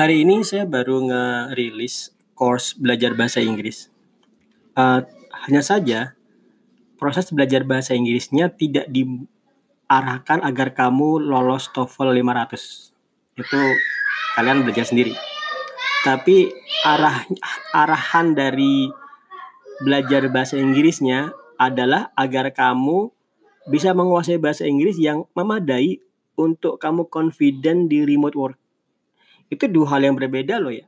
Hari ini saya baru ngerilis course belajar bahasa Inggris. Uh, hanya saja proses belajar bahasa Inggrisnya tidak diarahkan agar kamu lolos TOEFL 500. Itu kalian belajar sendiri. Tapi arah arahan dari belajar bahasa Inggrisnya adalah agar kamu bisa menguasai bahasa Inggris yang memadai untuk kamu confident di remote work itu dua hal yang berbeda loh ya.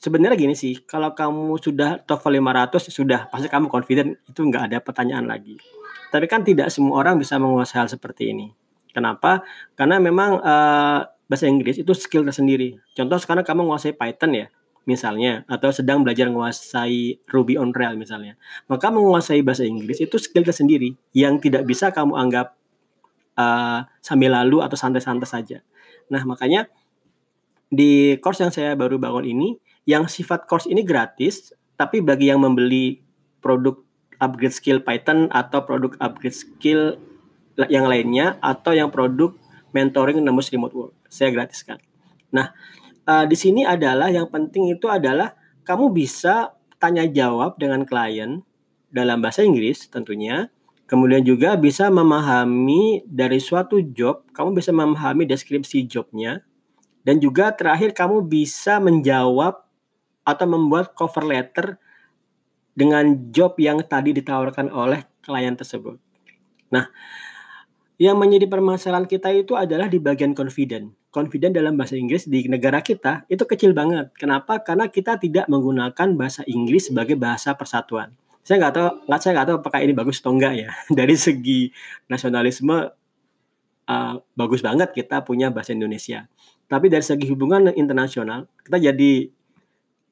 Sebenarnya gini sih, kalau kamu sudah TOEFL 500 sudah pasti kamu confident itu nggak ada pertanyaan lagi. Tapi kan tidak semua orang bisa menguasai hal seperti ini. Kenapa? Karena memang uh, bahasa Inggris itu skill tersendiri. Contoh sekarang kamu menguasai Python ya, misalnya, atau sedang belajar menguasai Ruby on Rails misalnya. Maka menguasai bahasa Inggris itu skill tersendiri yang tidak bisa kamu anggap uh, sambil lalu atau santai-santai saja. Nah, makanya di course yang saya baru bangun ini, yang sifat course ini gratis, tapi bagi yang membeli produk upgrade skill Python atau produk upgrade skill yang lainnya atau yang produk mentoring nembus remote work, saya gratiskan. Nah, uh, di sini adalah yang penting itu adalah kamu bisa tanya jawab dengan klien dalam bahasa Inggris tentunya. Kemudian juga bisa memahami dari suatu job, kamu bisa memahami deskripsi jobnya, dan juga terakhir kamu bisa menjawab atau membuat cover letter dengan job yang tadi ditawarkan oleh klien tersebut. Nah, yang menjadi permasalahan kita itu adalah di bagian confident. Confident dalam bahasa Inggris di negara kita itu kecil banget. Kenapa? Karena kita tidak menggunakan bahasa Inggris sebagai bahasa persatuan. Saya nggak tahu, nggak saya nggak tahu apakah ini bagus atau enggak ya. Dari segi nasionalisme uh, bagus banget kita punya bahasa Indonesia. Tapi dari segi hubungan internasional, kita jadi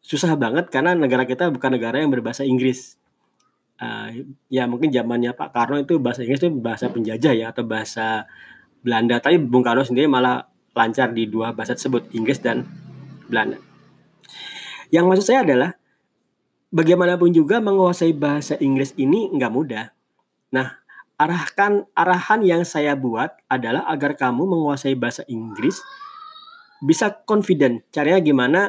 susah banget karena negara kita bukan negara yang berbahasa Inggris. Uh, ya mungkin zamannya Pak Karno itu bahasa Inggris itu bahasa penjajah ya atau bahasa Belanda. Tapi Bung Karno sendiri malah lancar di dua bahasa tersebut, Inggris dan Belanda. Yang maksud saya adalah bagaimanapun juga menguasai bahasa Inggris ini nggak mudah. Nah, arahkan arahan yang saya buat adalah agar kamu menguasai bahasa Inggris bisa confident. Caranya gimana?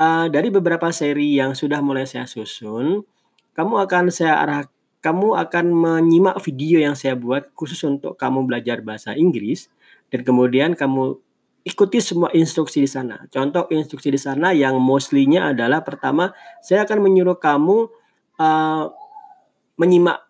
Uh, dari beberapa seri yang sudah mulai saya susun, kamu akan saya arah kamu akan menyimak video yang saya buat khusus untuk kamu belajar bahasa Inggris dan kemudian kamu ikuti semua instruksi di sana. Contoh instruksi di sana yang mostly-nya adalah pertama, saya akan menyuruh kamu uh, menyimak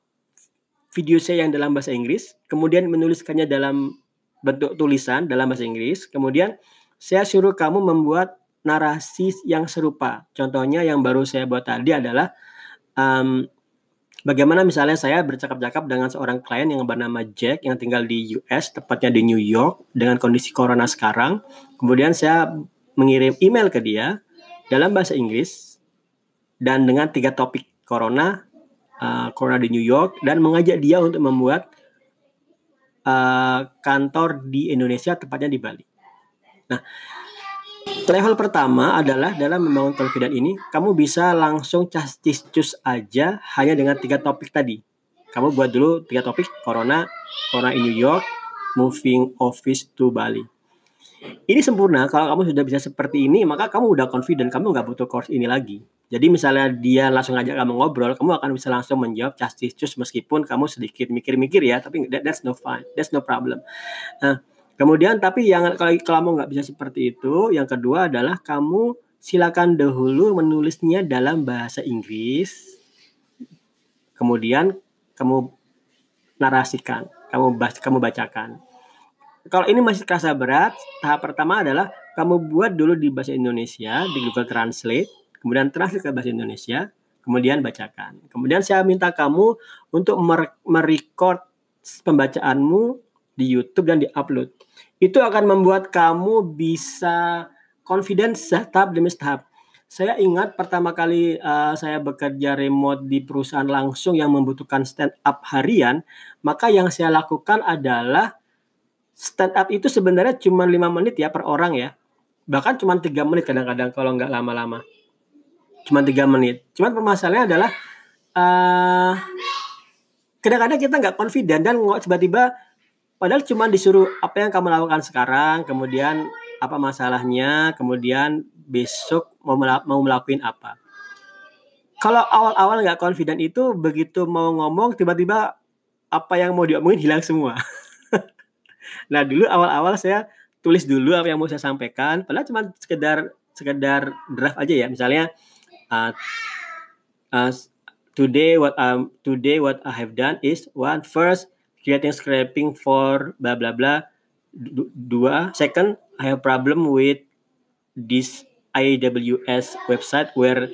video saya yang dalam bahasa Inggris, kemudian menuliskannya dalam bentuk tulisan dalam bahasa Inggris, kemudian saya suruh kamu membuat narasi yang serupa. Contohnya yang baru saya buat tadi adalah um, bagaimana misalnya saya bercakap-cakap dengan seorang klien yang bernama Jack yang tinggal di US, tepatnya di New York dengan kondisi corona sekarang. Kemudian saya mengirim email ke dia dalam bahasa Inggris dan dengan tiga topik corona, uh, corona di New York dan mengajak dia untuk membuat uh, kantor di Indonesia, tepatnya di Bali. Nah, level pertama adalah dalam membangun confidence ini, kamu bisa langsung cus aja hanya dengan tiga topik tadi. Kamu buat dulu tiga topik, Corona, Corona in New York, Moving Office to Bali. Ini sempurna kalau kamu sudah bisa seperti ini, maka kamu udah confident, kamu nggak butuh course ini lagi. Jadi misalnya dia langsung ngajak kamu ngobrol, kamu akan bisa langsung menjawab castis cus meskipun kamu sedikit mikir-mikir ya, tapi that, that's no fine, that's no problem. Nah, Kemudian tapi yang kalau kamu nggak bisa seperti itu, yang kedua adalah kamu silakan dahulu menulisnya dalam bahasa Inggris. Kemudian kamu narasikan, kamu kamu bacakan. Kalau ini masih terasa berat, tahap pertama adalah kamu buat dulu di bahasa Indonesia di Google Translate, kemudian translate ke bahasa Indonesia, kemudian bacakan. Kemudian saya minta kamu untuk merecord pembacaanmu di YouTube dan di-upload. Itu akan membuat kamu bisa confidence tahap demi tahap. Saya ingat pertama kali uh, saya bekerja remote di perusahaan langsung yang membutuhkan stand up harian, maka yang saya lakukan adalah stand up itu sebenarnya cuma lima menit ya per orang ya. Bahkan cuma tiga menit kadang-kadang kalau nggak lama-lama. Cuma tiga menit. Cuma permasalahannya adalah uh, kadang-kadang kita nggak confident dan tiba-tiba Padahal cuma disuruh apa yang kamu lakukan sekarang, kemudian apa masalahnya, kemudian besok mau mau melakuin apa. Kalau awal-awal nggak confident itu begitu mau ngomong tiba-tiba apa yang mau diomongin hilang semua. nah dulu awal-awal saya tulis dulu apa yang mau saya sampaikan, padahal cuma sekedar sekedar draft aja ya. Misalnya uh, uh, today what um today what I have done is one first creating scraping for blah blah blah. Dua second I have problem with this AWS website where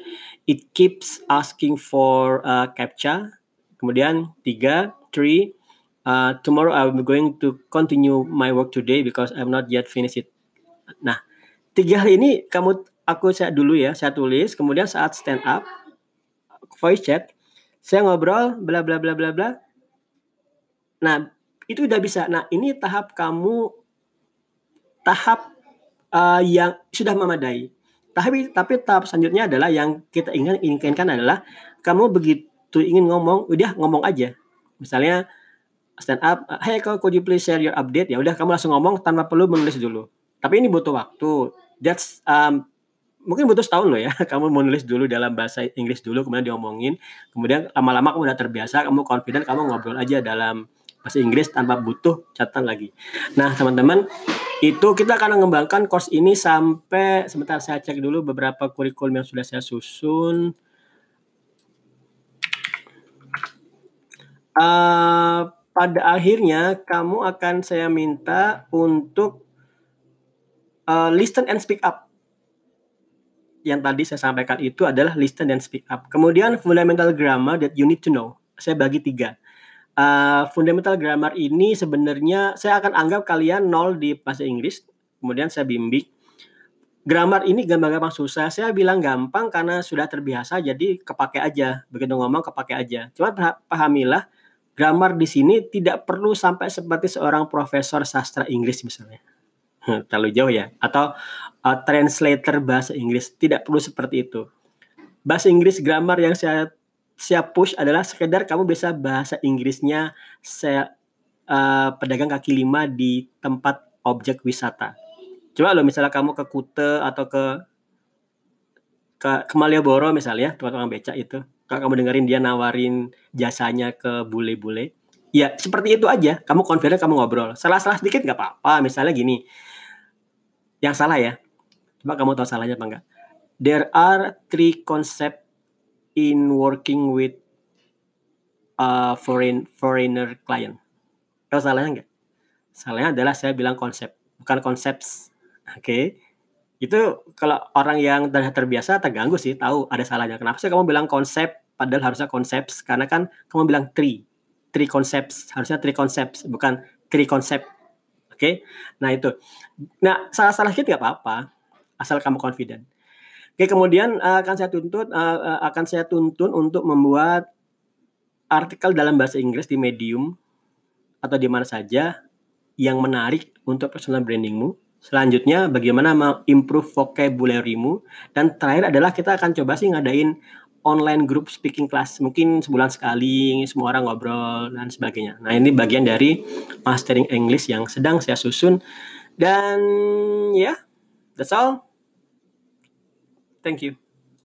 it keeps asking for uh, captcha. Kemudian tiga, three, uh, tomorrow I'm going to continue my work today because I'm not yet finished it. Nah, tiga hal ini kamu aku saya dulu ya, saya tulis. Kemudian saat stand up, voice chat, saya ngobrol, bla bla bla bla bla. Nah, itu udah bisa. Nah, ini tahap kamu tahap uh, yang sudah memadai. Tapi tapi tahap selanjutnya adalah yang kita ingin inginkan adalah kamu begitu ingin ngomong, udah ngomong aja. Misalnya stand up, hey could you please share your update? Ya udah kamu langsung ngomong tanpa perlu menulis dulu. Tapi ini butuh waktu. That's um, mungkin butuh setahun loh ya. Kamu menulis dulu dalam bahasa Inggris dulu, kemudian diomongin. Kemudian lama-lama kamu udah terbiasa, kamu confident, kamu ngobrol aja dalam bahasa Inggris tanpa butuh catatan lagi. Nah teman-teman, itu kita akan mengembangkan course ini sampai sebentar saya cek dulu beberapa kurikulum yang sudah saya susun. Uh, pada akhirnya kamu akan saya minta untuk uh, listen and speak up. Yang tadi saya sampaikan itu adalah listen and speak up. Kemudian fundamental grammar that you need to know. Saya bagi tiga uh, fundamental grammar ini sebenarnya saya akan anggap kalian nol di bahasa Inggris, kemudian saya bimbing. Grammar ini gampang-gampang susah. Saya bilang gampang karena sudah terbiasa, jadi kepake aja. Begitu ngomong kepake aja. Cuma pahamilah, grammar di sini tidak perlu sampai seperti seorang profesor sastra Inggris misalnya. Terlalu jauh ya. Atau uh, translator bahasa Inggris. Tidak perlu seperti itu. Bahasa Inggris grammar yang saya siap push adalah sekedar kamu bisa bahasa Inggrisnya saya uh, pedagang kaki lima di tempat objek wisata. Coba lo misalnya kamu ke Kute atau ke ke, ke Malioboro misalnya, tukang-tukang beca itu. Kalau kamu dengerin dia nawarin jasanya ke bule-bule, ya seperti itu aja. Kamu confident, kamu ngobrol. Salah-salah sedikit nggak apa-apa. Misalnya gini, yang salah ya. Coba kamu tahu salahnya apa enggak? There are three concept in working with a foreign foreigner client. Tahu salahnya enggak? Salahnya adalah saya bilang konsep, bukan konsep. Oke. Okay? Itu kalau orang yang terbiasa terganggu sih, tahu ada salahnya. Kenapa sih kamu bilang konsep padahal harusnya konsep? Karena kan kamu bilang three. Three concepts, harusnya three concepts, bukan three concept. Oke. Okay? Nah, itu. Nah, salah-salah sedikit nggak apa-apa asal kamu confident. Oke, kemudian uh, akan saya tuntut uh, uh, akan saya tuntun untuk membuat artikel dalam bahasa Inggris di Medium atau di mana saja yang menarik untuk personal brandingmu. Selanjutnya, bagaimana improve vocabulary-mu. Dan terakhir adalah kita akan coba sih ngadain online group speaking class. Mungkin sebulan sekali, semua orang ngobrol, dan sebagainya. Nah, ini bagian dari mastering English yang sedang saya susun. Dan ya, yeah, that's all. Thank you.